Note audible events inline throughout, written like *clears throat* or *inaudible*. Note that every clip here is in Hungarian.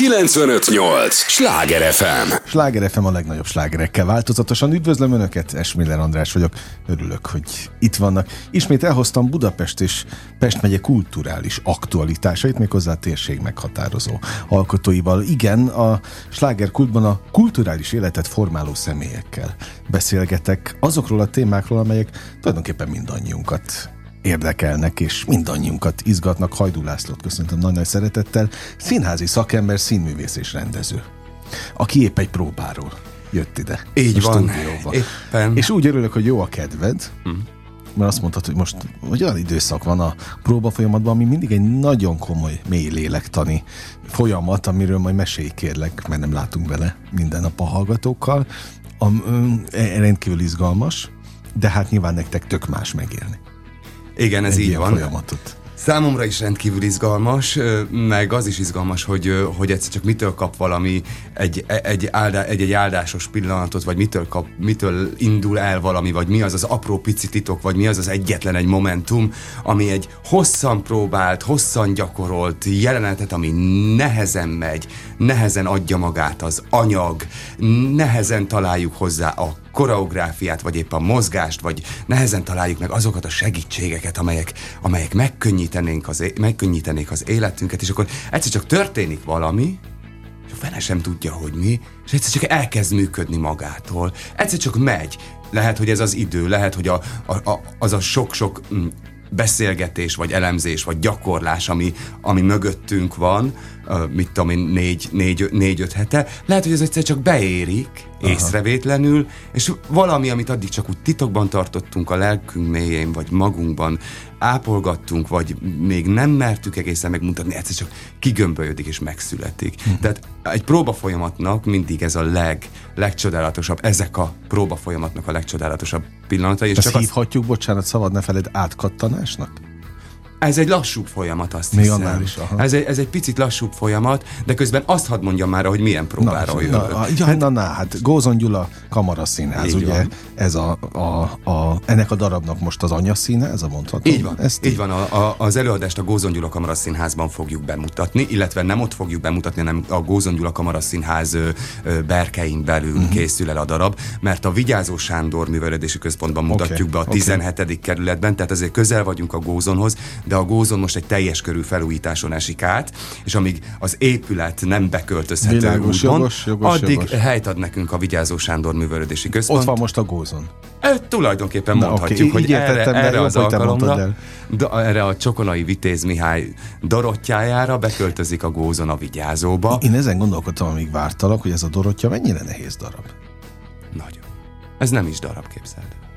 958! Sláger FM! Sláger FM a legnagyobb slágerekkel változatosan. Üdvözlöm Önöket, Esmiller András vagyok. Örülök, hogy itt vannak. Ismét elhoztam Budapest és Pest megye kulturális aktualitásait, méghozzá a térség meghatározó alkotóival. Igen, a slágerkultban a kulturális életet formáló személyekkel beszélgetek azokról a témákról, amelyek tulajdonképpen mindannyiunkat érdekelnek, és mindannyiunkat izgatnak. Hajdú Lászlót köszöntöm nagy-nagy szeretettel, színházi szakember, színművész és rendező, aki épp egy próbáról jött ide. Így a van, stúdióba. éppen. És úgy örülök, hogy jó a kedved, Mhm. mert azt mondtad, hogy most hogy olyan időszak van a próba folyamatban, ami mindig egy nagyon komoly, mély lélektani folyamat, amiről majd mesélj kérlek, mert nem látunk bele minden nap a hallgatókkal. A, ö, rendkívül izgalmas, de hát nyilván nektek tök más megélni. Igen, ez egy így van. folyamatot. Számomra is rendkívül izgalmas, meg az is izgalmas, hogy, hogy egyszer csak mitől kap valami egy, egy, áldá, egy, egy áldásos pillanatot, vagy mitől, kap, mitől indul el valami, vagy mi az az apró pici titok, vagy mi az az egyetlen egy momentum, ami egy hosszan próbált, hosszan gyakorolt jelenetet, ami nehezen megy, nehezen adja magát az anyag, nehezen találjuk hozzá a koreográfiát, vagy épp mozgást, vagy nehezen találjuk meg azokat a segítségeket, amelyek, amelyek megkönnyítenénk az, é- megkönnyítenék az életünket, és akkor egyszer csak történik valami, és a fene sem tudja, hogy mi, és egyszer csak elkezd működni magától. Egyszer csak megy. Lehet, hogy ez az idő, lehet, hogy a, a, a, az a sok-sok mm, beszélgetés, vagy elemzés, vagy gyakorlás, ami, ami mögöttünk van, mit tudom én, négy, négy, négy-öt hete, lehet, hogy ez egyszer csak beérik, Aha. észrevétlenül, és valami, amit addig csak úgy titokban tartottunk a lelkünk mélyén, vagy magunkban ápolgattunk, vagy még nem mertük egészen megmutatni, egyszer csak kigömbölyödik és megszületik. Hm. Tehát egy próba folyamatnak mindig ez a leg, legcsodálatosabb, ezek a próba folyamatnak a legcsodálatosabb pillanatai. És Ezt csak azt, hívhatjuk, bocsánat, szabad ne feled, átkattanásnak? Ez egy lassúbb folyamat, azt Még hiszem. annál is, aha. ez, egy, ez egy picit lassúbb folyamat, de közben azt hadd mondjam már, hogy milyen próbáról jövök. na, ja, na, na, hát Gózon Gyula Kamaraszínház, ugye van. ez a, a, a, ennek a darabnak most az anyaszínház, a mondhatom? Így van, Ezt így van. A, a, az előadást a Gózon Gyula Kamaraszínházban fogjuk bemutatni, illetve nem ott fogjuk bemutatni, hanem a Gózon Gyula Kamaraszínház berkein belül uh-huh. készül el a darab, mert a Vigyázó Sándor Művelődési Központban mutatjuk be a oké. 17. kerületben, tehát azért közel vagyunk a Gózonhoz, de a Gózon most egy teljes körű felújításon esik át, és amíg az épület nem beköltözhető Világos, úgymond, jogos, jogos, addig jogos. helyt ad nekünk a Vigyázó Sándor Művelődési Központ. Ott van most a Gózon. E, tulajdonképpen Na, mondhatjuk, oké, hogy így értettem, erre, erre jobb, az alkalomra, de erre a Csokonai Vitéz Mihály Dorottjájára beköltözik a Gózon a Vigyázóba. Én ezen gondolkodtam, amíg vártalak, hogy ez a Dorottya mennyire nehéz darab. Nagyon. Ez nem is darab, képzeld. el.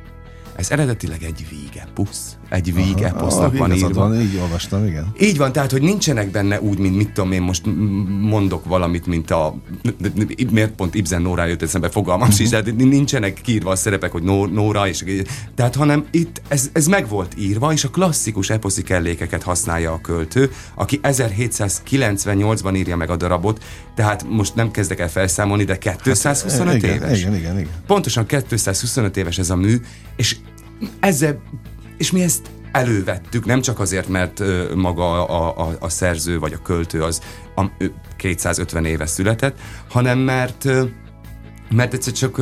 Ez eredetileg egy vígepusz, egy vígeposznak Ah, van írva. Van, így olvastam, igen. Így van, tehát, hogy nincsenek benne úgy, mint mit tudom én, most mondok valamit, mint a... Miért pont Ibsen Nóra jött eszembe, fogalmam uh-huh. sincs, tehát nincsenek kiírva a szerepek, hogy Nó- Nóra, és, tehát hanem itt ez, ez meg volt írva, és a klasszikus eposzi kellékeket használja a költő, aki 1798-ban írja meg a darabot, tehát most nem kezdek el felszámolni, de 225 Hát, igen, éves. Igen, igen, igen. Pontosan 225 éves ez a mű, és ezzel, és mi ezt elővettük, nem csak azért, mert maga a, a, a szerző vagy a költő az a, ö, 250 éve született, hanem mert mert egyszer csak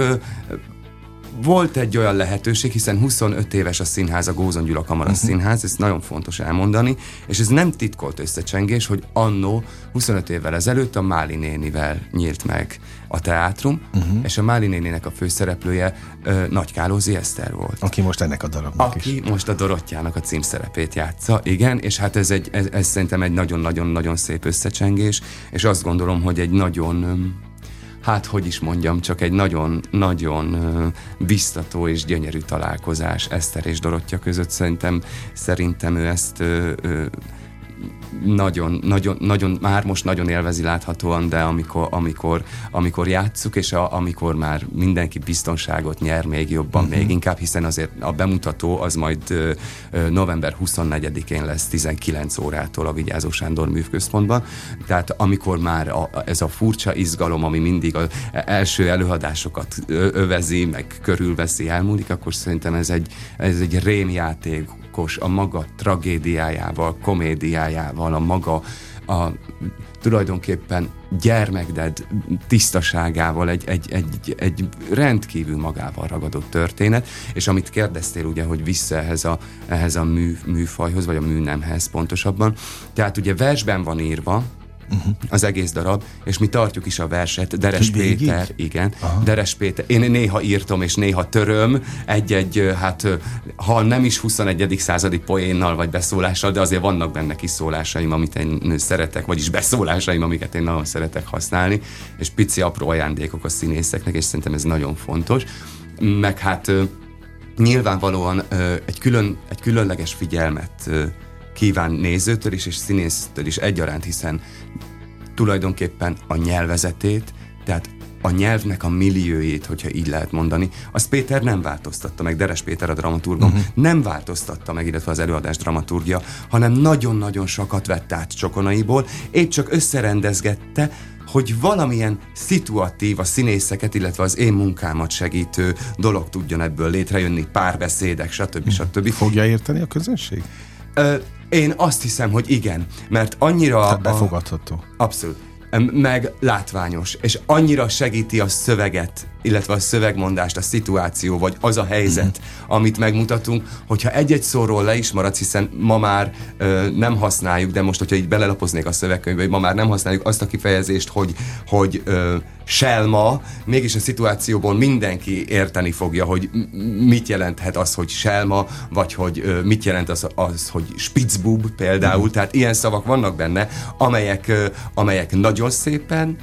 volt egy olyan lehetőség, hiszen 25 éves a színház, a Gózon Gyula Kamara uh-huh. Színház, ez nagyon fontos elmondani, és ez nem titkolt összecsengés, hogy annó 25 évvel ezelőtt a Máli nénivel nyílt meg a teátrum, uh-huh. és a Máli néninek a főszereplője ö, Nagy Kálózi Eszter volt. Aki most ennek a darabnak is. Aki most a Dorottyának a címszerepét játsza, igen, és hát ez, egy, ez, ez szerintem egy nagyon-nagyon-nagyon szép összecsengés, és azt gondolom, hogy egy nagyon, hát hogy is mondjam, csak egy nagyon-nagyon biztató és gyönyörű találkozás Eszter és Dorottya között. Szerintem, szerintem ő ezt ö, ö, nagyon, nagyon, nagyon, már most nagyon élvezi láthatóan, de amikor, amikor, amikor játsszuk, és a, amikor már mindenki biztonságot nyer még jobban, uh-huh. még inkább, hiszen azért a bemutató az majd ö, ö, november 24-én lesz 19 órától a Vigyázó Sándor művközpontban, tehát amikor már a, ez a furcsa izgalom, ami mindig az első előadásokat övezi, meg körülveszi, elmúlik, akkor szerintem ez egy, ez egy rémjáték, játékos a maga tragédiájával, komédiájával, a maga a tulajdonképpen gyermekded tisztaságával egy, egy, egy, egy rendkívül magával ragadott történet, és amit kérdeztél ugye, hogy vissza ehhez a, ehhez a mű, műfajhoz, vagy a műnemhez pontosabban. Tehát ugye versben van írva, uh-huh. az egész darab, és mi tartjuk is a verset. Deres Végig? Péter, igen. Aha. Deres Péter. Én néha írtam, és néha töröm egy-egy, hát ha nem is 21. századi poénnal vagy beszólással, de azért vannak benne kiszólásaim, amit én szeretek, vagyis beszólásaim, amiket én nagyon szeretek használni, és pici apró ajándékok a színészeknek, és szerintem ez nagyon fontos. Meg hát nyilvánvalóan egy, külön, egy különleges figyelmet kíván nézőtől is és színésztől is egyaránt, hiszen tulajdonképpen a nyelvezetét, tehát a nyelvnek a milliójét, hogyha így lehet mondani, az Péter nem változtatta meg, Deres Péter a dramaturgom uh-huh. nem változtatta meg, illetve az előadás dramaturgia, hanem nagyon-nagyon sokat vett át csokonaiból, épp csak összerendezgette, hogy valamilyen szituatív a színészeket, illetve az én munkámat segítő dolog tudjon ebből létrejönni, párbeszédek, stb. stb. Fogja érteni a közönség? Ö, én azt hiszem, hogy igen, mert annyira... Tehát befogadható. A, abszolút meg látványos, és annyira segíti a szöveget, illetve a szövegmondást, a szituáció, vagy az a helyzet, mm-hmm. amit megmutatunk, hogyha egy-egy szóról le is maradsz, hiszen ma már ö, nem használjuk, de most, hogyha így belelapoznék a szövegkönyvbe, hogy ma már nem használjuk azt a kifejezést, hogy, hogy ö, selma, mégis a szituációból mindenki érteni fogja, hogy mit jelenthet az, hogy selma, vagy hogy ö, mit jelent az, az hogy spitzbub például, mm. tehát ilyen szavak vannak benne, amelyek, ö, amelyek nagyon szépen,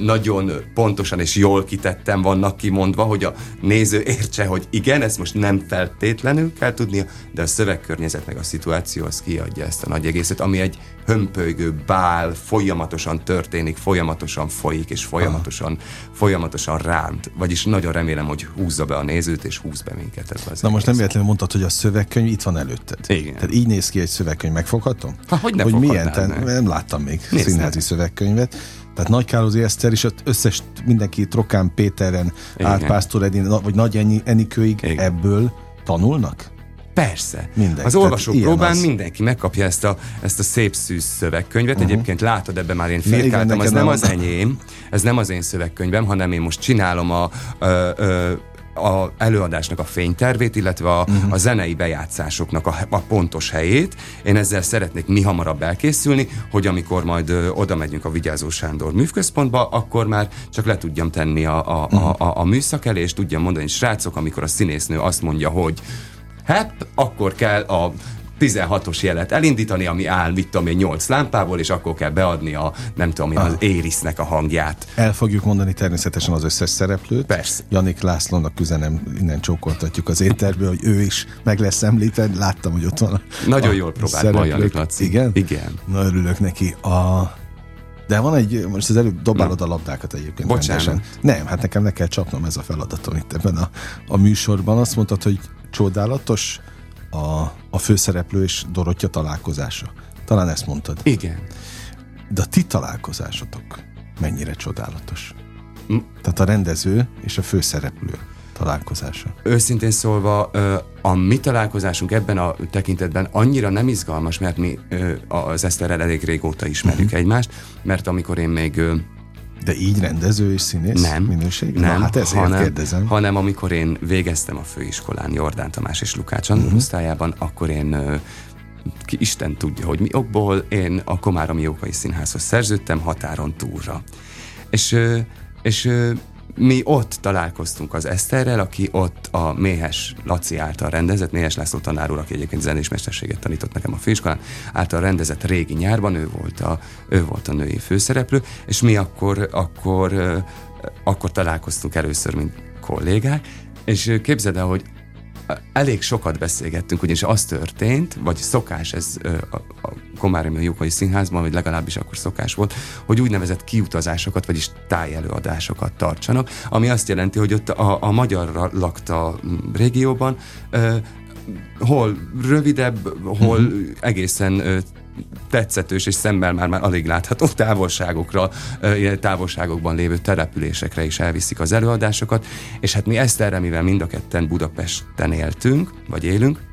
nagyon pontosan és jól kitettem vannak kimondva, hogy a néző értse, hogy igen, ezt most nem feltétlenül kell tudnia, de a szövegkörnyezet meg a szituáció az kiadja ezt a nagy egészet, ami egy hömpölygő bál, folyamatosan történik, folyamatosan folyik, és folyamatosan, folyamatosan ránt. Vagyis nagyon remélem, hogy húzza be a nézőt, és húz be minket ebbe az Na most nem véletlenül mondtad, hogy a szövegkönyv itt van előtted. Igen. Tehát így néz ki egy szövegkönyv, megfoghatom? Ha, hogy nem hogy milyen, te, nem láttam még Nézd színházi szövegkönyvet. Tehát Nagy Kálozi Eszter és az összes mindenki Trokán Péteren, át Pásztor Edin, vagy Nagy Enikőig Igen. ebből tanulnak? Persze. Mindenki. Az olvasópróbán az... mindenki megkapja ezt a, ezt a szép szűz szövegkönyvet. Uh-huh. Egyébként látod, ebben már én firkáltam, ez nem az enyém, ez nem az én szövegkönyvem, hanem én most csinálom a, a, a a előadásnak a fénytervét, illetve a, uh-huh. a zenei bejátszásoknak a, a pontos helyét. Én ezzel szeretnék mi hamarabb elkészülni, hogy amikor majd ö, oda megyünk a Vigyázó Sándor művközpontba, akkor már csak le tudjam tenni a, a, uh-huh. a, a, műszak elé, és tudjam mondani, srácok, amikor a színésznő azt mondja, hogy Hepp, akkor kell a 16-os jelet elindítani, ami áll, mit tudom én, 8 lámpából, és akkor kell beadni a, nem tudom én, az ah. Érisnek a hangját. El fogjuk mondani természetesen az összes szereplőt. Persze. Janik Lászlónak üzenem, innen csókoltatjuk az éterből, hogy ő is meg lesz említve. Láttam, hogy ott van a Nagyon a jól próbált ma Janik Laci. Igen? Igen. Na, örülök neki. A... De van egy, most az előbb dobálod a labdákat egyébként. Bocsánat. Rendesen. Nem, hát nekem ne kell csapnom ez a feladatom itt ebben a, a műsorban. Azt mondtad, hogy csodálatos, a, a főszereplő és Dorottya találkozása. Talán ezt mondtad. Igen. De a ti találkozásotok mennyire csodálatos. Mm. Tehát a rendező és a főszereplő találkozása. Őszintén szólva, a mi találkozásunk ebben a tekintetben annyira nem izgalmas, mert mi az Eszterrel elég régóta ismerjük uh-huh. egymást, mert amikor én még de így rendező és színész nem, minőség? Nem, Na, hát ezért hanem, kérdezem. hanem amikor én végeztem a főiskolán Jordán Tamás és Lukács uh-huh. osztályában, akkor én ki Isten tudja, hogy mi okból én a Komáromi Jókai Színházhoz szerződtem határon túlra. És, és mi ott találkoztunk az Eszterrel, aki ott a Méhes Laci által rendezett, Méhes László tanár úr, aki egyébként zenés mesterséget tanított nekem a főiskolán, által rendezett régi nyárban, ő volt a, ő volt a női főszereplő, és mi akkor, akkor, akkor találkoztunk először, mint kollégák, és képzeld el, hogy elég sokat beszélgettünk, ugyanis az történt, vagy szokás ez a, Komáromi Jókai Színházban, vagy legalábbis akkor szokás volt, hogy úgynevezett kiutazásokat, vagyis tájelőadásokat tartsanak, ami azt jelenti, hogy ott a, a magyar lakta régióban hol rövidebb, hol uh-huh. egészen tetszetős és szemmel már, már alig látható távolságokra, távolságokban lévő településekre is elviszik az előadásokat, és hát mi ezt erre, mivel mind a ketten Budapesten éltünk, vagy élünk,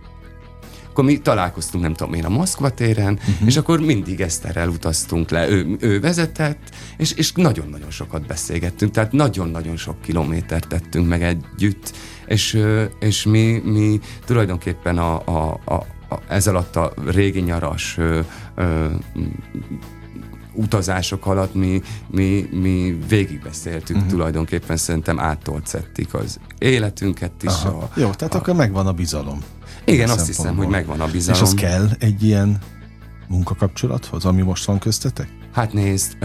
akkor mi találkoztunk, nem tudom én, a Moszkva téren, uh-huh. és akkor mindig Eszterrel utaztunk le, ő, ő vezetett, és, és nagyon-nagyon sokat beszélgettünk, tehát nagyon-nagyon sok kilométert tettünk meg együtt, és, és mi, mi tulajdonképpen a, a, a, a, ez alatt a régi nyaras ö, ö, utazások alatt mi, mi, mi végigbeszéltük uh-huh. tulajdonképpen, szerintem áttolcettik az életünket is. A, Jó, tehát a, akkor megvan a bizalom. Igen, azt hiszem, hogy megvan a bizalom. És az kell egy ilyen munkakapcsolathoz, ami most van köztetek? Hát nézd,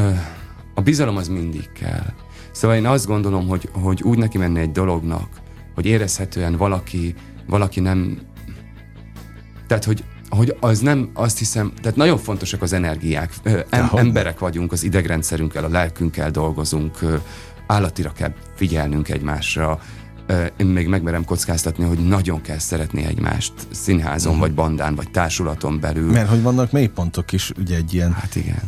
a bizalom az mindig kell. Szóval én azt gondolom, hogy, hogy úgy neki menni egy dolognak, hogy érezhetően valaki, valaki nem... Tehát, hogy hogy az nem, azt hiszem, tehát nagyon fontosak az energiák. Em, emberek vagyunk, az idegrendszerünkkel, a lelkünkkel dolgozunk, állatira kell figyelnünk egymásra, én még megmerem kockáztatni, hogy nagyon kell szeretni egymást színházon, uh-huh. vagy bandán, vagy társulaton belül. Mert hogy vannak mélypontok is, ugye egy ilyen... Hát igen.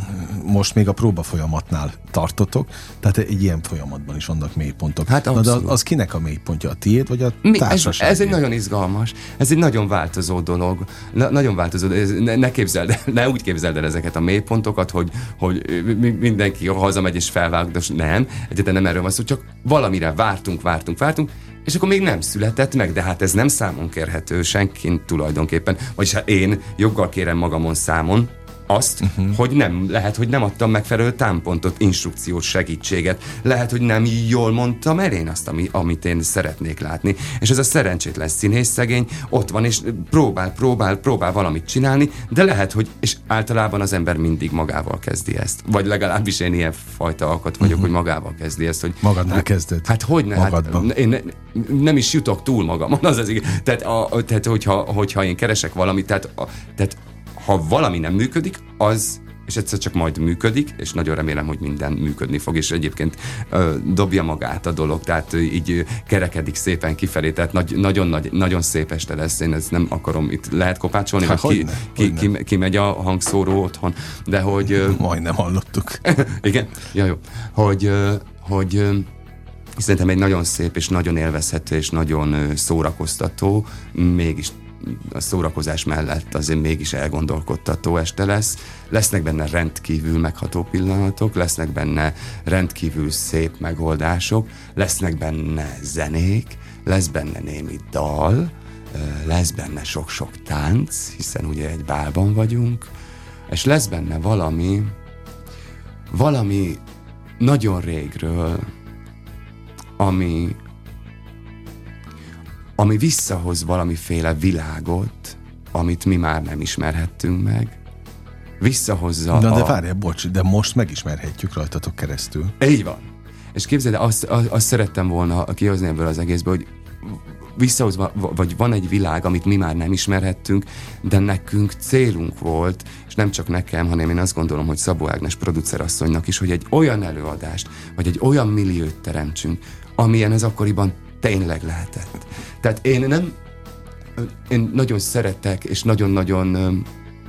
Most még a próba folyamatnál tartotok, tehát egy ilyen folyamatban is vannak mélypontok. Hát Na, de az, az kinek a mélypontja? A tiéd, vagy a Mi, társaság? Ez, ez egy nagyon izgalmas, ez egy nagyon változó dolog. Na, nagyon változó, ne, ne képzeld el, ne úgy képzeld el ezeket a mélypontokat, hogy, hogy mindenki hazamegy és felvág, de nem, egyáltalán nem erről van szó, csak valamire vártunk, vártunk, vártunk, és akkor még nem született meg, de hát ez nem számon kérhető senkin tulajdonképpen. Vagyis hát én joggal kérem magamon számon, azt, uh-huh. hogy nem, lehet, hogy nem adtam megfelelő támpontot, instrukciót, segítséget. Lehet, hogy nem jól mondtam el én azt, ami, amit én szeretnék látni. És ez a szerencsétlen színész szegény ott van, és próbál, próbál, próbál valamit csinálni, de lehet, hogy, és általában az ember mindig magával kezdi ezt. Vagy legalábbis én ilyen fajta alkat vagyok, uh-huh. hogy magával kezdi ezt. Hogy, Magadnál kezded. Hát hogy ne? Hát, én ne, nem is jutok túl magamon, *laughs* az az igaz. Tehát, a, tehát hogyha, hogyha én keresek valamit, tehát, a, tehát ha valami nem működik, az és egyszer csak majd működik, és nagyon remélem, hogy minden működni fog, és egyébként ö, dobja magát a dolog, tehát ö, így ö, kerekedik szépen kifelé, tehát nagy, nagyon, nagy, nagyon szép este lesz, én ezt nem akarom, itt lehet kopácsolni, hát, ki, ki, ki, ki, ki megy a hangszóró otthon, de hogy... Ö, *laughs* Majdnem hallottuk. *laughs* igen? Ja, jó. Hogy, ö, hogy ö, szerintem egy nagyon szép és nagyon élvezhető és nagyon szórakoztató, mégis a szórakozás mellett azért mégis elgondolkodtató este lesz. Lesznek benne rendkívül megható pillanatok, lesznek benne rendkívül szép megoldások, lesznek benne zenék, lesz benne némi dal, lesz benne sok-sok tánc, hiszen ugye egy bálban vagyunk, és lesz benne valami, valami nagyon régről, ami, ami visszahoz valamiféle világot, amit mi már nem ismerhettünk meg, visszahozza de, a... de várjál, bocs, de most megismerhetjük rajtatok keresztül. Így van. És képzeld, azt, azt, azt szerettem volna kihozni ebből az egészből, hogy visszahozva, vagy van egy világ, amit mi már nem ismerhettünk, de nekünk célunk volt, és nem csak nekem, hanem én azt gondolom, hogy Szabó Ágnes producerasszonynak is, hogy egy olyan előadást, vagy egy olyan milliót teremtsünk, amilyen ez akkoriban tényleg lehetett. Tehát én nem, én nagyon szeretek, és nagyon-nagyon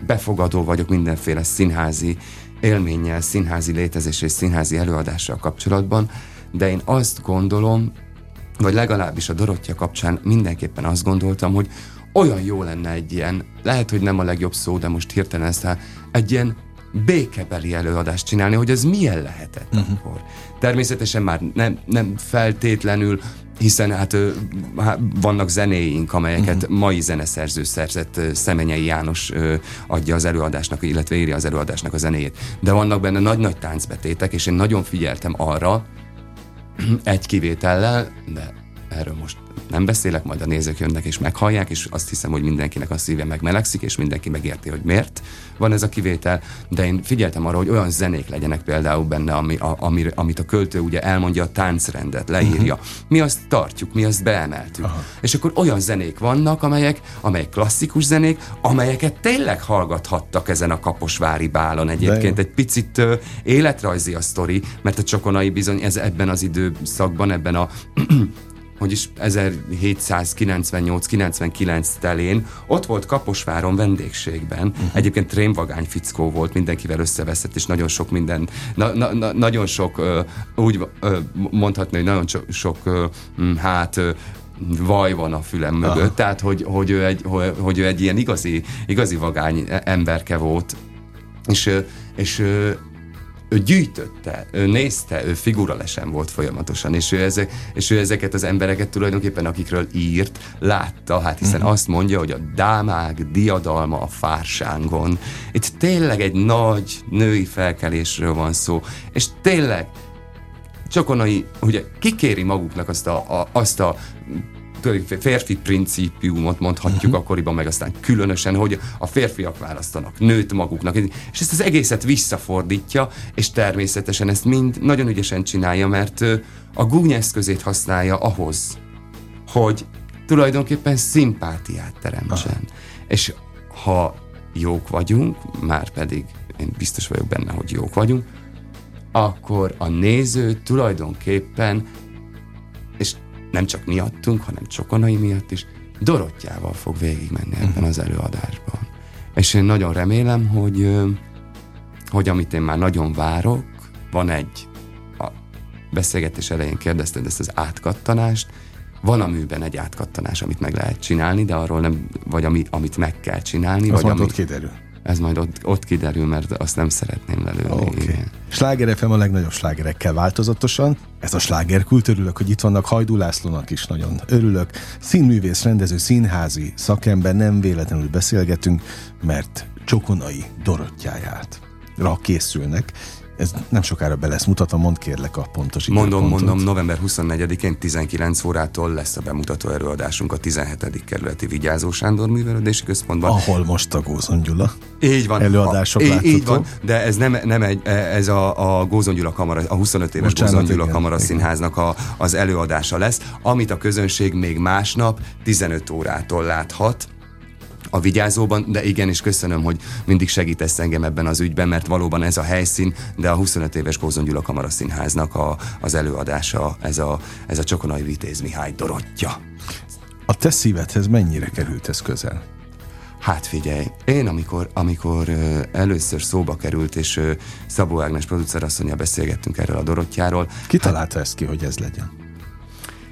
befogadó vagyok mindenféle színházi élménnyel, színházi létezés és színházi előadással kapcsolatban, de én azt gondolom, vagy legalábbis a Dorottya kapcsán mindenképpen azt gondoltam, hogy olyan jó lenne egy ilyen, lehet, hogy nem a legjobb szó, de most hirtelen ezt egy ilyen békebeli előadást csinálni, hogy ez milyen lehetett uh-huh. akkor. Természetesen már nem, nem feltétlenül hiszen hát vannak zenéink, amelyeket uh-huh. mai zeneszerző szerzett Szemenyei János adja az előadásnak, illetve írja az előadásnak a zenéjét. De vannak benne nagy-nagy táncbetétek, és én nagyon figyeltem arra, *clears throat* egy kivétellel, de erről most nem beszélek, majd a nézők jönnek és meghallják, és azt hiszem, hogy mindenkinek a szíve megmelegszik, és mindenki megérti, hogy miért van ez a kivétel, de én figyeltem arra, hogy olyan zenék legyenek például benne, ami, a, ami, amit a költő ugye elmondja a táncrendet, leírja. Uh-huh. Mi azt tartjuk, mi azt beemeltük. Aha. És akkor olyan zenék vannak, amelyek, amelyek klasszikus zenék, amelyeket tényleg hallgathattak ezen a Kaposvári bálon egyébként. Egy picit uh, életrajzi a sztori, mert a Csokonai bizony ez ebben az időszakban, ebben a hogy is 1798-99 telén ott volt Kaposváron vendégségben. Uh-huh. Egyébként trémvagány fickó volt, mindenkivel összeveszett, és nagyon sok minden, na, na, na, nagyon sok, uh, úgy uh, mondhatni, hogy nagyon so, sok, uh, hát vaj van a fülem mögött, Aha. tehát hogy, hogy, ő egy, hogy, hogy ő egy ilyen igazi, igazi vagány emberke volt, és, és ő gyűjtötte, ő nézte, ő figuralesen volt folyamatosan, és ő, ezek, és ő ezeket az embereket tulajdonképpen, akikről írt, látta, hát hiszen uh-huh. azt mondja, hogy a dámák diadalma a fársángon. Itt tényleg egy nagy női felkelésről van szó, és tényleg Csokonai, ugye kikéri maguknak azt a, a, azt a férfi principiumot mondhatjuk uh-huh. akkoriban, meg aztán különösen, hogy a férfiak választanak nőt maguknak, és ezt az egészet visszafordítja, és természetesen ezt mind nagyon ügyesen csinálja, mert a gúnyeszközét használja ahhoz, hogy tulajdonképpen szimpátiát teremtsen. Aha. És ha jók vagyunk, már pedig én biztos vagyok benne, hogy jók vagyunk, akkor a néző tulajdonképpen, nem csak miattunk, hanem Csokonai miatt is, Dorottyával fog végigmenni ebben az előadásban. És én nagyon remélem, hogy, hogy amit én már nagyon várok, van egy, a beszélgetés elején kérdezted ezt az átkattanást, van a műben egy átkattanás, amit meg lehet csinálni, de arról nem, vagy ami, amit meg kell csinálni. Az vagy amit, kiderül. Ez majd ott, ott kiderül, mert azt nem szeretném lelőni. Okay. Sláger FM a legnagyobb slágerekkel változatosan. Ez a slágerkult, örülök, hogy itt vannak Hajdú Lászlónak is nagyon örülök. Színművész, rendező, színházi szakember, nem véletlenül beszélgetünk, mert Csokonai Dorottyáját ra készülnek, ez nem sokára be lesz mutatva, mond kérlek a pontos Mondom, mondom, november 24-én 19 órától lesz a bemutató előadásunk a 17. kerületi Vigyázó Sándor Művelődési Központban. Ahol most a Gózon Gyula így van, előadások a, így, így van, de ez nem, nem egy, ez a, a Gózon Gyula Kamara, a 25 éves Bocsánat, Gózon Gyula igen, Kamara igen. Színháznak a, az előadása lesz, amit a közönség még másnap 15 órától láthat, a vigyázóban, de igenis köszönöm, hogy mindig segítesz engem ebben az ügyben, mert valóban ez a helyszín, de a 25 éves Gózon Gyula Kamara Színháznak a, az előadása, ez a, ez a Csokonai Vitéz Mihály Dorottya. A te szívedhez mennyire került ez közel? Hát figyelj, én amikor, amikor először szóba került, és Szabó Ágnes producerasszonya beszélgettünk erről a Dorottyáról. Ki találta hát, ezt ki, hogy ez legyen?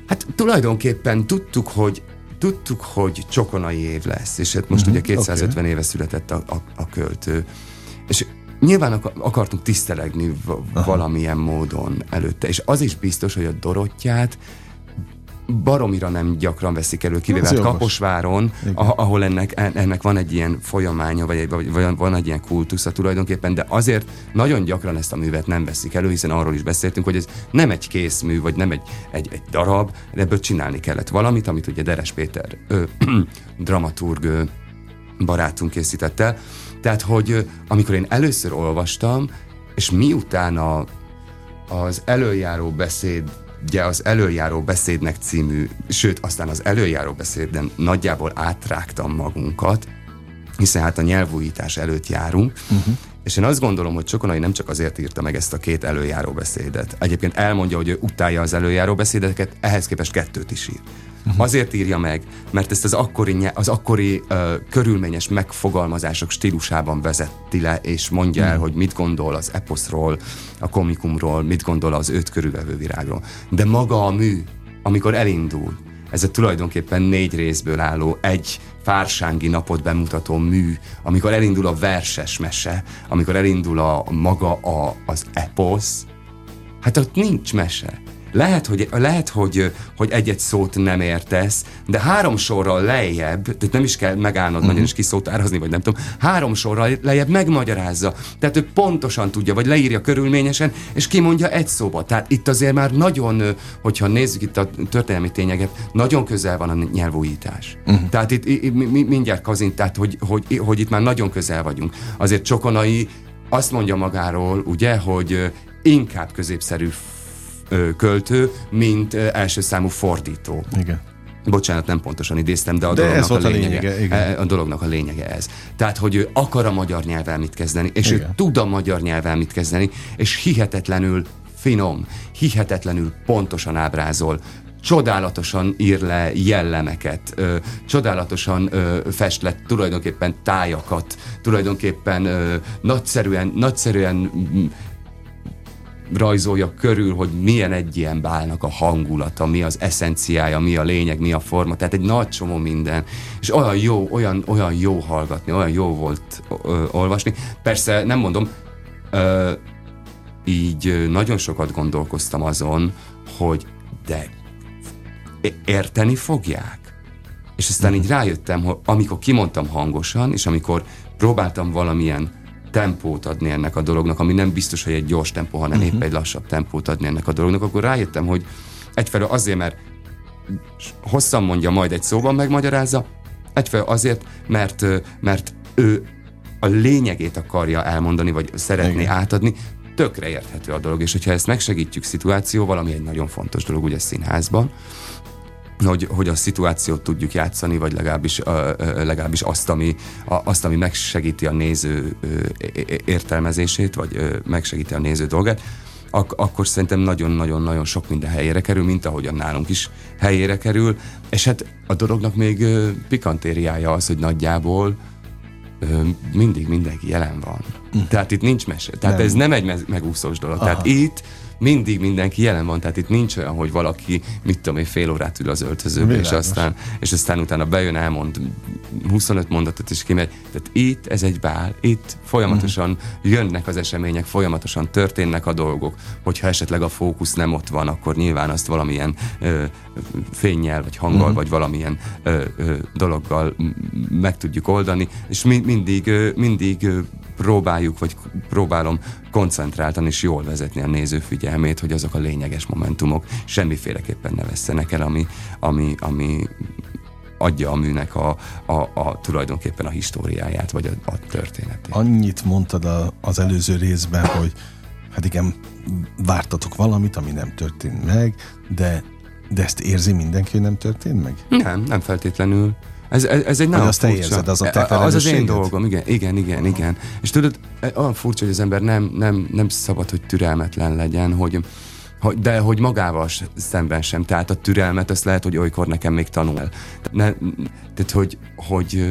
Hát tulajdonképpen tudtuk, hogy tudtuk, hogy csokonai év lesz, és hát most uh-huh, ugye 250 okay. éve született a, a, a költő, és nyilván akartunk tisztelegni valamilyen módon előtte, és az is biztos, hogy a Dorottyát baromira nem gyakran veszik elő, kivéve hát Kaposváron, ahol ennek, ennek van egy ilyen folyamánya, vagy, vagy, vagy van egy ilyen kultusza tulajdonképpen, de azért nagyon gyakran ezt a művet nem veszik elő, hiszen arról is beszéltünk, hogy ez nem egy készmű, vagy nem egy, egy, egy darab, de ebből csinálni kellett valamit, amit ugye Deres Péter ö, *clears throat* dramaturg ö, barátunk készített el. Tehát, hogy amikor én először olvastam, és miután a, az előjáró beszéd ugye az előjáró beszédnek című, sőt, aztán az előjáró beszédben nagyjából átrágtam magunkat, hiszen hát a nyelvújítás előtt járunk, uh-huh. És én azt gondolom, hogy Csokonai nem csak azért írta meg ezt a két előjáró beszédet. Egyébként elmondja, hogy ő utálja az előjáró beszédeket, ehhez képest kettőt is ír. Azért írja meg, mert ezt az akkori, az akkori uh, körülményes megfogalmazások stílusában vezeti le, és mondja el, mhm. hogy mit gondol az eposzról, a komikumról, mit gondol az őt körülvevő virágról. De maga a mű, amikor elindul, ez a tulajdonképpen négy részből álló, egy fársángi napot bemutató mű, amikor elindul a verses mese, amikor elindul a maga a, az eposz, hát ott nincs mese. Lehet, hogy, lehet hogy, hogy egy-egy szót nem értesz, de három sorral lejjebb, tehát nem is kell megállnod uh-huh. nagyon is kiszótározni, vagy nem tudom, három sorral lejjebb megmagyarázza. Tehát ő pontosan tudja, vagy leírja körülményesen, és kimondja egy szóba. Tehát itt azért már nagyon, hogyha nézzük itt a történelmi tényeket, nagyon közel van a nyelvújítás. Uh-huh. Tehát itt mindjárt kazint, tehát hogy, hogy, hogy itt már nagyon közel vagyunk. Azért Csokonai azt mondja magáról, ugye, hogy inkább középszerű költő, mint első számú fordító. Igen. Bocsánat, nem pontosan idéztem, de a, de dolognak, a, lényege, a, lényege, igen. a dolognak a lényege ez. Tehát, hogy ő akar a magyar nyelvvel mit kezdeni, és igen. ő tud a magyar nyelvvel mit kezdeni, és hihetetlenül finom, hihetetlenül pontosan ábrázol, csodálatosan ír le jellemeket, ö, csodálatosan ö, fest le tulajdonképpen tájakat, tulajdonképpen ö, nagyszerűen, nagyszerűen rajzolja körül, hogy milyen egy ilyen bálnak a hangulata, mi az eszenciája, mi a lényeg, mi a forma, tehát egy nagy csomó minden, és olyan jó, olyan, olyan jó hallgatni, olyan jó volt ö, olvasni. Persze nem mondom, ö, így nagyon sokat gondolkoztam azon, hogy de érteni fogják? És aztán így rájöttem, hogy amikor kimondtam hangosan, és amikor próbáltam valamilyen tempót adni ennek a dolognak, ami nem biztos, hogy egy gyors tempó, hanem uh-huh. épp egy lassabb tempót adni ennek a dolognak, akkor rájöttem, hogy egyfelől azért, mert hosszan mondja, majd egy szóban megmagyarázza, egyfelől azért, mert, mert ő a lényegét akarja elmondani, vagy szeretné Igen. átadni, tökre érthető a dolog, és hogyha ezt megsegítjük szituációval, ami egy nagyon fontos dolog ugye színházban, hogy, hogy a szituációt tudjuk játszani, vagy legalábbis, legalábbis azt, ami, azt, ami megsegíti a néző értelmezését, vagy megsegíti a néző dolgát, ak- akkor szerintem nagyon-nagyon-nagyon sok minden helyére kerül, mint ahogyan nálunk is helyére kerül, és hát a dolognak még pikantériája az, hogy nagyjából mindig mindenki jelen van. Mm. Tehát itt nincs mese. Tehát nem. ez nem egy megúszós dolog. Aha. Tehát itt mindig mindenki jelen van, tehát itt nincs olyan, hogy valaki, mit tudom én, fél órát ül az öltözőbe, és aztán, és aztán utána bejön, elmond 25 mondatot, és kimegy. Tehát itt ez egy bál, itt folyamatosan mm. jönnek az események, folyamatosan történnek a dolgok. Hogyha esetleg a fókusz nem ott van, akkor nyilván azt valamilyen ö, fényjel, vagy hanggal, mm. vagy valamilyen ö, ö, dologgal meg tudjuk oldani, és mi, mindig, ö, mindig ö, próbáljuk, vagy próbálom koncentráltan és jól vezetni a néző figyelmét, hogy azok a lényeges momentumok semmiféleképpen ne vesztenek el, ami, ami, ami adja a műnek a, a, a tulajdonképpen a históriáját, vagy a, a történetét. Annyit mondtad a, az előző részben, hogy hát igen, vártatok valamit, ami nem történt meg, de, de ezt érzi mindenki, hogy nem történt meg? Nem, nem feltétlenül. Ez, ez, ez egy nagyon azt furcsa. érzed, az a te Az az én dolgom, igen, igen, igen, igen. És tudod, e, olyan furcsa, hogy az ember nem, nem, nem szabad, hogy türelmetlen legyen, hogy, hogy, de hogy magával szemben sem. Tehát a türelmet, azt lehet, hogy olykor nekem még tanul. Ne, tehát, hogy, hogy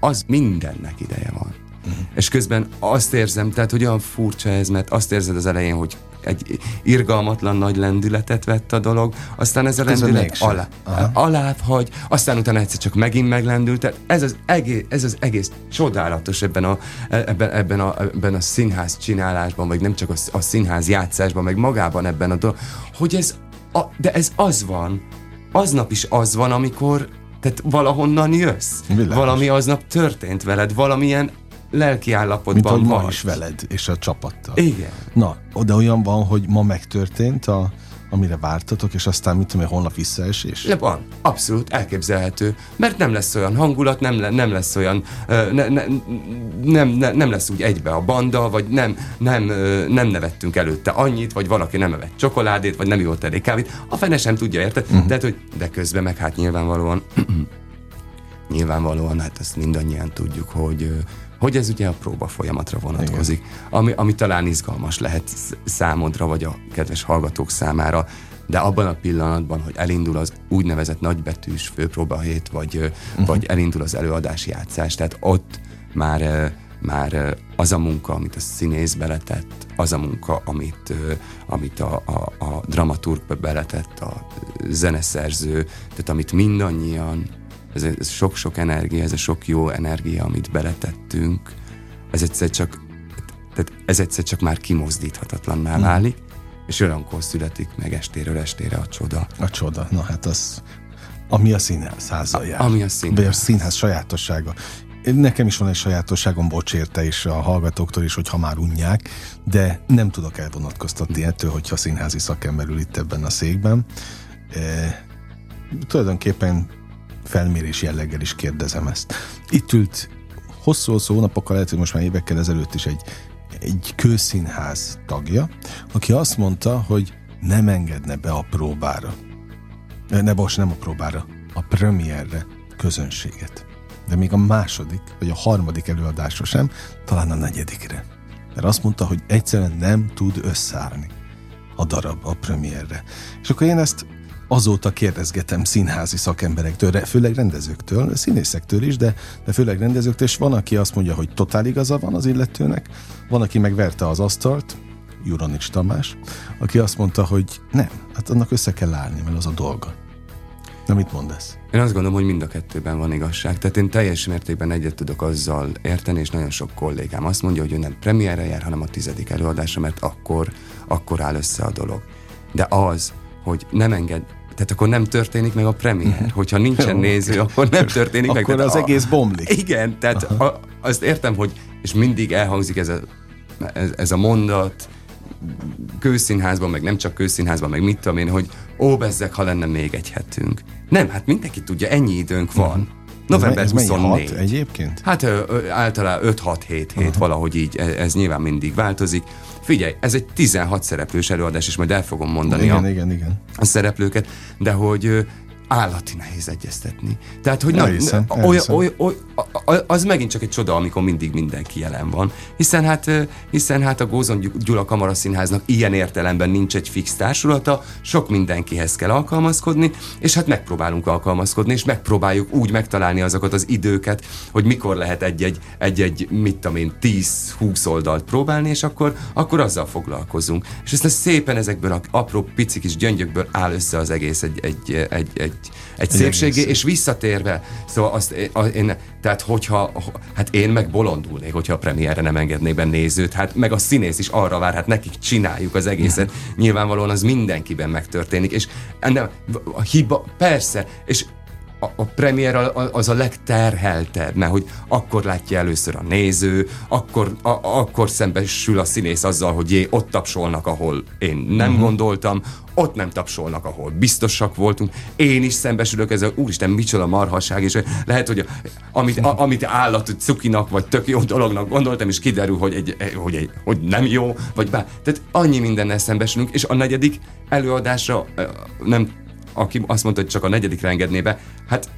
az mindennek ideje van. Uh-huh. És közben azt érzem, tehát, hogy olyan furcsa ez, mert azt érzed az elején, hogy egy irgalmatlan nagy lendületet vett a dolog, aztán ez a lendület alá, alább hagy, aztán utána egyszer csak megint meglendült. Tehát ez az egész, ez az egész csodálatos ebben a, ebben, ebben, a, ebben a színház csinálásban, vagy nem csak a, a színház játszásban, meg magában ebben a dolog, hogy ez, a, de ez az van, aznap is az van, amikor tehát valahonnan jössz. Világos. Valami aznap történt veled, valamilyen lelki állapotban Mint vagy. ma is veled és a csapattal. Igen. Na, oda olyan van, hogy ma megtörtént a, amire vártatok, és aztán mit tudom, holnap visszaesés? Le van, abszolút elképzelhető, mert nem lesz olyan hangulat, nem, le, nem lesz olyan, ne, ne, nem, ne, nem lesz úgy egybe a banda, vagy nem, nem, nem nevettünk előtte annyit, vagy valaki nem evett csokoládét, vagy nem jót elég kávét, a fene sem tudja, érted? Uh-huh. Tehát, hogy de közben meg hát nyilvánvalóan *clears throat* nyilvánvalóan, hát ezt mindannyian tudjuk, hogy hogy ez ugye a próba folyamatra vonatkozik, ami, ami talán izgalmas lehet számodra, vagy a kedves hallgatók számára, de abban a pillanatban, hogy elindul az úgynevezett nagybetűs főpróba hét, vagy, uh-huh. vagy elindul az előadási játszás, tehát ott már, már az a munka, amit a színész beletett, az a munka, amit, amit a, a, a dramaturg beletett, a zeneszerző, tehát amit mindannyian ez, ez sok-sok energia, ez a sok jó energia, amit beletettünk, ez egyszer csak, tehát ez egyszer csak már kimozdíthatatlanná hmm. válik, és olyankor születik meg estéről estére a csoda. A csoda, na hát az, ami a színház házal jár. Ami a színház. Vagy a színház sajátossága. Nekem is van egy sajátosságom, bocs érte, és a hallgatóktól is, hogyha már unják, de nem tudok elvonatkoztatni ettől, hogyha színházi szakember ül itt ebben a székben. E, tulajdonképpen felmérés jelleggel is kérdezem ezt. Itt ült hosszú-hosszú hónapokkal, lehet, hogy most már évekkel ezelőtt is egy, egy kőszínház tagja, aki azt mondta, hogy nem engedne be a próbára. Ne, bocs, nem a próbára, a premierre közönséget. De még a második, vagy a harmadik előadásra sem, talán a negyedikre. Mert azt mondta, hogy egyszerűen nem tud összeállni a darab a premierre. És akkor én ezt azóta kérdezgetem színházi szakemberektől, főleg rendezőktől, színészektől is, de, de főleg rendezőktől, és van, aki azt mondja, hogy totál igaza van az illetőnek, van, aki megverte az asztalt, Juronics Tamás, aki azt mondta, hogy nem, hát annak össze kell állni, mert az a dolga. Na mit mondasz? Én azt gondolom, hogy mind a kettőben van igazság. Tehát én teljes mértékben egyet tudok azzal érteni, és nagyon sok kollégám azt mondja, hogy ő nem premierre jár, hanem a tizedik előadásra, mert akkor, akkor áll össze a dolog. De az, hogy nem enged, tehát akkor nem történik meg a premier. Uh-huh. Hogyha nincsen *laughs* néző, akkor nem történik akkor meg. Akkor az a, egész bomlik. *laughs* Igen, tehát a, azt értem, hogy, és mindig elhangzik ez a, ez, ez a mondat, kőszínházban, meg nem csak kőszínházban, meg mit tudom én, hogy ó, bezzek, ha lenne még egy hetünk. Nem, hát mindenki tudja, ennyi időnk van. Uh-huh. November ez 24. Hat egyébként? Hát általában 5-6 hét, valahogy így, ez, ez nyilván mindig változik. Figyelj, ez egy 16 szereplős előadás, és majd el fogom mondani igen, a, igen, igen. a szereplőket, de hogy állati nehéz egyeztetni. Tehát, hogy na, oly, oly, oly, az megint csak egy csoda, amikor mindig mindenki jelen van. Hiszen hát, hiszen hát a Gózon Gyula Kamaraszínháznak ilyen értelemben nincs egy fix társulata, sok mindenkihez kell alkalmazkodni, és hát megpróbálunk alkalmazkodni, és megpróbáljuk úgy megtalálni azokat az időket, hogy mikor lehet egy-egy, egy-egy mit tudom én, 10-20 oldalt próbálni, és akkor, akkor azzal foglalkozunk. És ezt szépen ezekből a apró pici kis gyöngyökből áll össze az egész egy, egy, egy, egy egy szépségé, és visszatérve, szóval azt én, tehát hogyha, hát én meg bolondulnék, hogyha a premierre nem engedné be nézőt, hát meg a színész is arra vár, hát nekik csináljuk az egészet. Nyilvánvalóan az mindenkiben megtörténik, és ennek a hiba, persze, és a, a premier az a legterheltebb, mert hogy akkor látja először a néző, akkor, a, akkor szembesül a színész azzal, hogy jé, ott tapsolnak, ahol én nem uh-huh. gondoltam, ott nem tapsolnak, ahol biztosak voltunk. Én is szembesülök ezzel, úristen, micsoda marhasság, és lehet, hogy amit, a, amit állat cukinak, vagy tök jó dolognak gondoltam, és kiderül, hogy, egy, hogy, egy, hogy nem jó, vagy bár. Tehát annyi mindennel szembesülünk, és a negyedik előadásra nem aki azt mondta, hogy csak a negyedikre engedné be, hát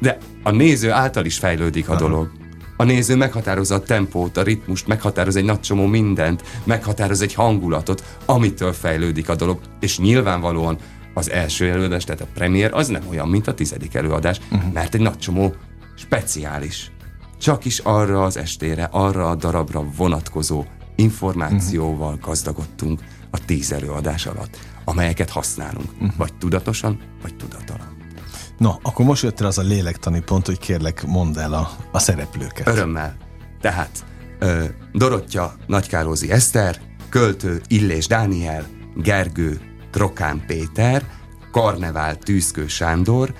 de a néző által is fejlődik a Aha. dolog. A néző meghatározza a tempót, a ritmust, meghatároz egy nagy csomó mindent, meghatároz egy hangulatot, amitől fejlődik a dolog, és nyilvánvalóan az első előadás, tehát a premier, az nem olyan, mint a tizedik előadás, uh-huh. mert egy nagy csomó speciális. Csak is arra az estére, arra a darabra vonatkozó információval uh-huh. gazdagodtunk a tíz előadás alatt amelyeket használunk. Uh-huh. Vagy tudatosan, vagy tudatalan. No, akkor most jött el az a lélektani pont, hogy kérlek, mondd el a, a szereplőket. Örömmel. Tehát ö, Dorottya Nagykálózi Eszter, költő Illés Dániel, Gergő Trokán Péter, Karnevál Tűzkő Sándor,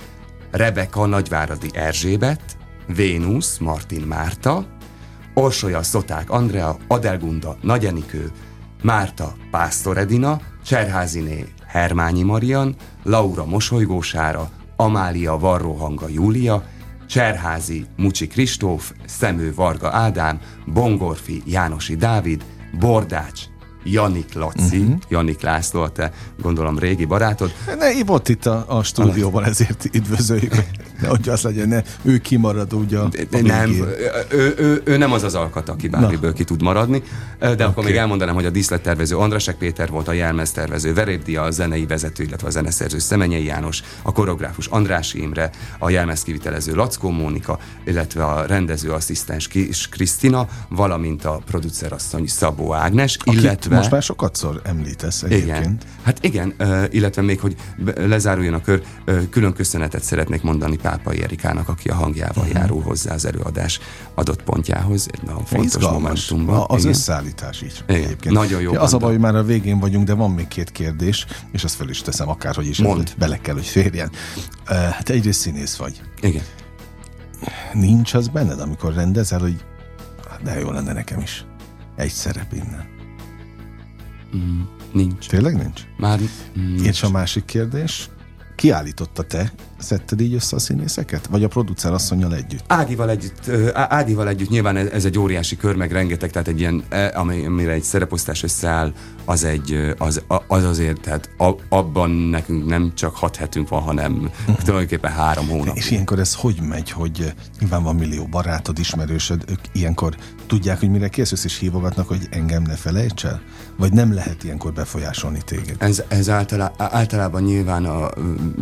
Rebeka Nagyváradi Erzsébet, Vénusz Martin Márta, Orsolya Szoták Andrea, Adelgunda Nagy Enikő, Márta Pásztor Edina, Cserháziné Hermányi Marian, Laura Mosolygósára, Amália Varróhanga Júlia, Cserházi Mucsi Kristóf, Szemő Varga Ádám, Bongorfi Jánosi Dávid, Bordács Janik Laci, uh-huh. Janik László, a te gondolom régi barátod. Ne, ott itt a, a stúdióban, ezért üdvözöljük. *laughs* hogy az legyen, ne, ő kimarad ugye a, a Nem, ő, ő, ő, nem az az alkat, aki bármiből ki tud maradni, de okay. akkor még elmondanám, hogy a díszlettervező Andrasek Péter volt, a jelmeztervező Verébdia, a zenei vezető, illetve a zeneszerző Szemenyei János, a koreográfus András Imre, a jelmezkivitelező Lackó Mónika, illetve a rendezőasszisztens Kis Krisztina, valamint a producerasszony Szabó Ágnes, Aki illetve... most már sokatszor említesz egyébként. Igen. Hát igen, illetve még, hogy lezáruljon a kör, külön köszönetet szeretnék mondani Pápai Erikának, aki a hangjával uh-huh. járul hozzá az előadás adott pontjához. Egy nagyon fontos Izgalmas. momentumban. Az igen. összeállítás is. Igen. Egyébként. Nagyon jó. Ja, az a baj, hogy már a végén vagyunk, de van még két kérdés, és azt fel is teszem akárhogy is. Mond. Bele kell, hogy férjen. Hát egyrészt színész vagy. Igen. Nincs az benned, amikor rendezel, hogy hát de jó lenne nekem is. Egy szerep innen. Mm, nincs. Tényleg nincs? Már nincs. És a másik kérdés, kiállította te, szedted így össze a színészeket? Vagy a producer asszonyjal együtt? Ágival együtt, Ágival együtt nyilván ez egy óriási kör, meg rengeteg, tehát egy ilyen, e, amire egy szereposztás összeáll, az egy, az, az azért, tehát abban nekünk nem csak hat hetünk van, hanem uh-huh. tulajdonképpen három hónap. És ilyenkor ez hogy megy, hogy nyilván van millió barátod, ismerősöd, ők ilyenkor tudják, hogy mire készülsz, és hívogatnak, hogy engem ne felejts el? Vagy nem lehet ilyenkor befolyásolni téged? Ez, ez általá, általában nyilván, a,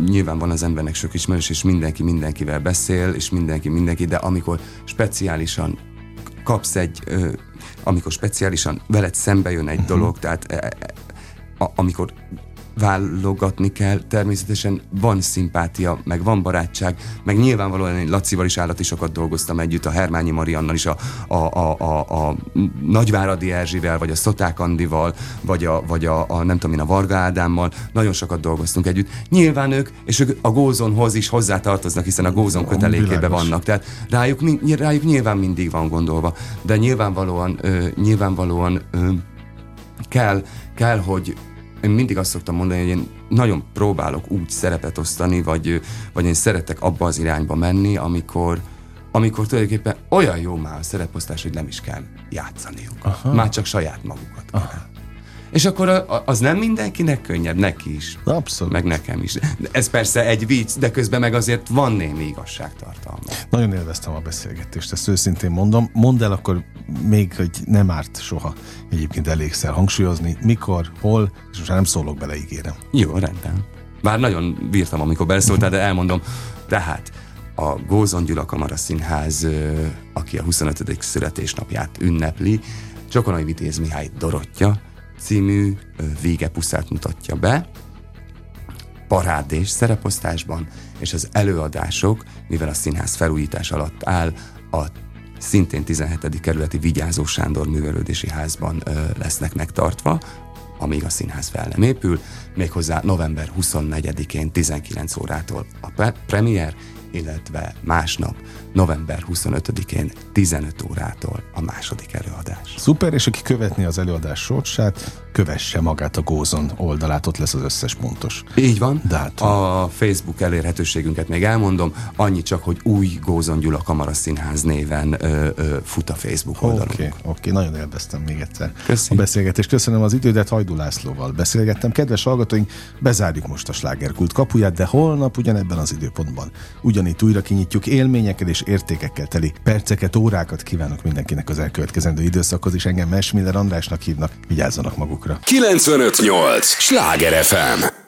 nyilván van az embernek sok ismerős, és mindenki mindenkivel beszél, és mindenki mindenki, de amikor speciálisan kapsz egy, amikor speciálisan veled szembe jön egy uh-huh. dolog, tehát e, e, amikor válogatni kell, természetesen van szimpátia, meg van barátság, meg nyilvánvalóan én Lacival is állati sokat dolgoztam együtt, a Hermányi Mariannal is, a, a, a, a, a Nagyváradi Erzsivel, vagy a Szoták Andival, vagy a, vagy a, a nem tudom én, a Varga Ádámmal, nagyon sokat dolgoztunk együtt. Nyilván ők, és ők a Gózonhoz is hozzátartoznak, hiszen a Gózon kötelékébe vannak, tehát rájuk, rájuk nyilván mindig van gondolva, de nyilvánvalóan, ö, nyilvánvalóan ö, kell, kell, hogy én mindig azt szoktam mondani, hogy én nagyon próbálok úgy szerepet osztani, vagy, vagy én szeretek abba az irányba menni, amikor, amikor tulajdonképpen olyan jó már a szereposztás, hogy nem is kell játszaniuk. Aha. Már csak saját magukat kell. És akkor az nem mindenkinek könnyebb, neki is. Abszolút. Meg nekem is. Ez persze egy vicc, de közben meg azért van némi igazságtartalma. Nagyon élveztem a beszélgetést, ezt őszintén mondom. Mondd el akkor még, hogy nem árt soha egyébként elégszer hangsúlyozni, mikor, hol, és most nem szólok bele, ígérem. Jó, rendben. Bár nagyon bírtam, amikor beleszóltál, de elmondom. Tehát a Gózon Gyula Kamara Színház, aki a 25. születésnapját ünnepli, Csokonai Vitéz Mihály Dorottya, című végepuszát mutatja be, parádés szereposztásban, és az előadások, mivel a színház felújítás alatt áll, a szintén 17. kerületi Vigyázó Sándor művelődési házban ö, lesznek megtartva, amíg a színház fel nem épül, méghozzá november 24-én 19 órától a pre- premier, illetve másnap november 25-én 15 órától a második előadás. Szuper, és aki követni az előadás sorsát, kövesse magát a Gózon oldalát, ott lesz az összes pontos. Így van. Dátum. A Facebook elérhetőségünket még elmondom, annyi csak, hogy új Gózon Gyula Kamara Színház néven ö, ö, fut a Facebook oldalunk. Oké, okay, okay, nagyon élveztem még egyszer Köszönöm. a beszélgetést. Köszönöm az idődet, Hajdu Lászlóval beszélgettem. Kedves hallgatóink, bezárjuk most a slágerkult kapuját, de holnap ugyanebben az időpontban ugyanitt újra kinyitjuk élményekkel és értékekkel teli perceket, órákat kívánok mindenkinek az elkövetkezendő időszakhoz, és engem Mesmiller Andrásnak hívnak. Vigyázzanak magukra. 958! Sláger FM!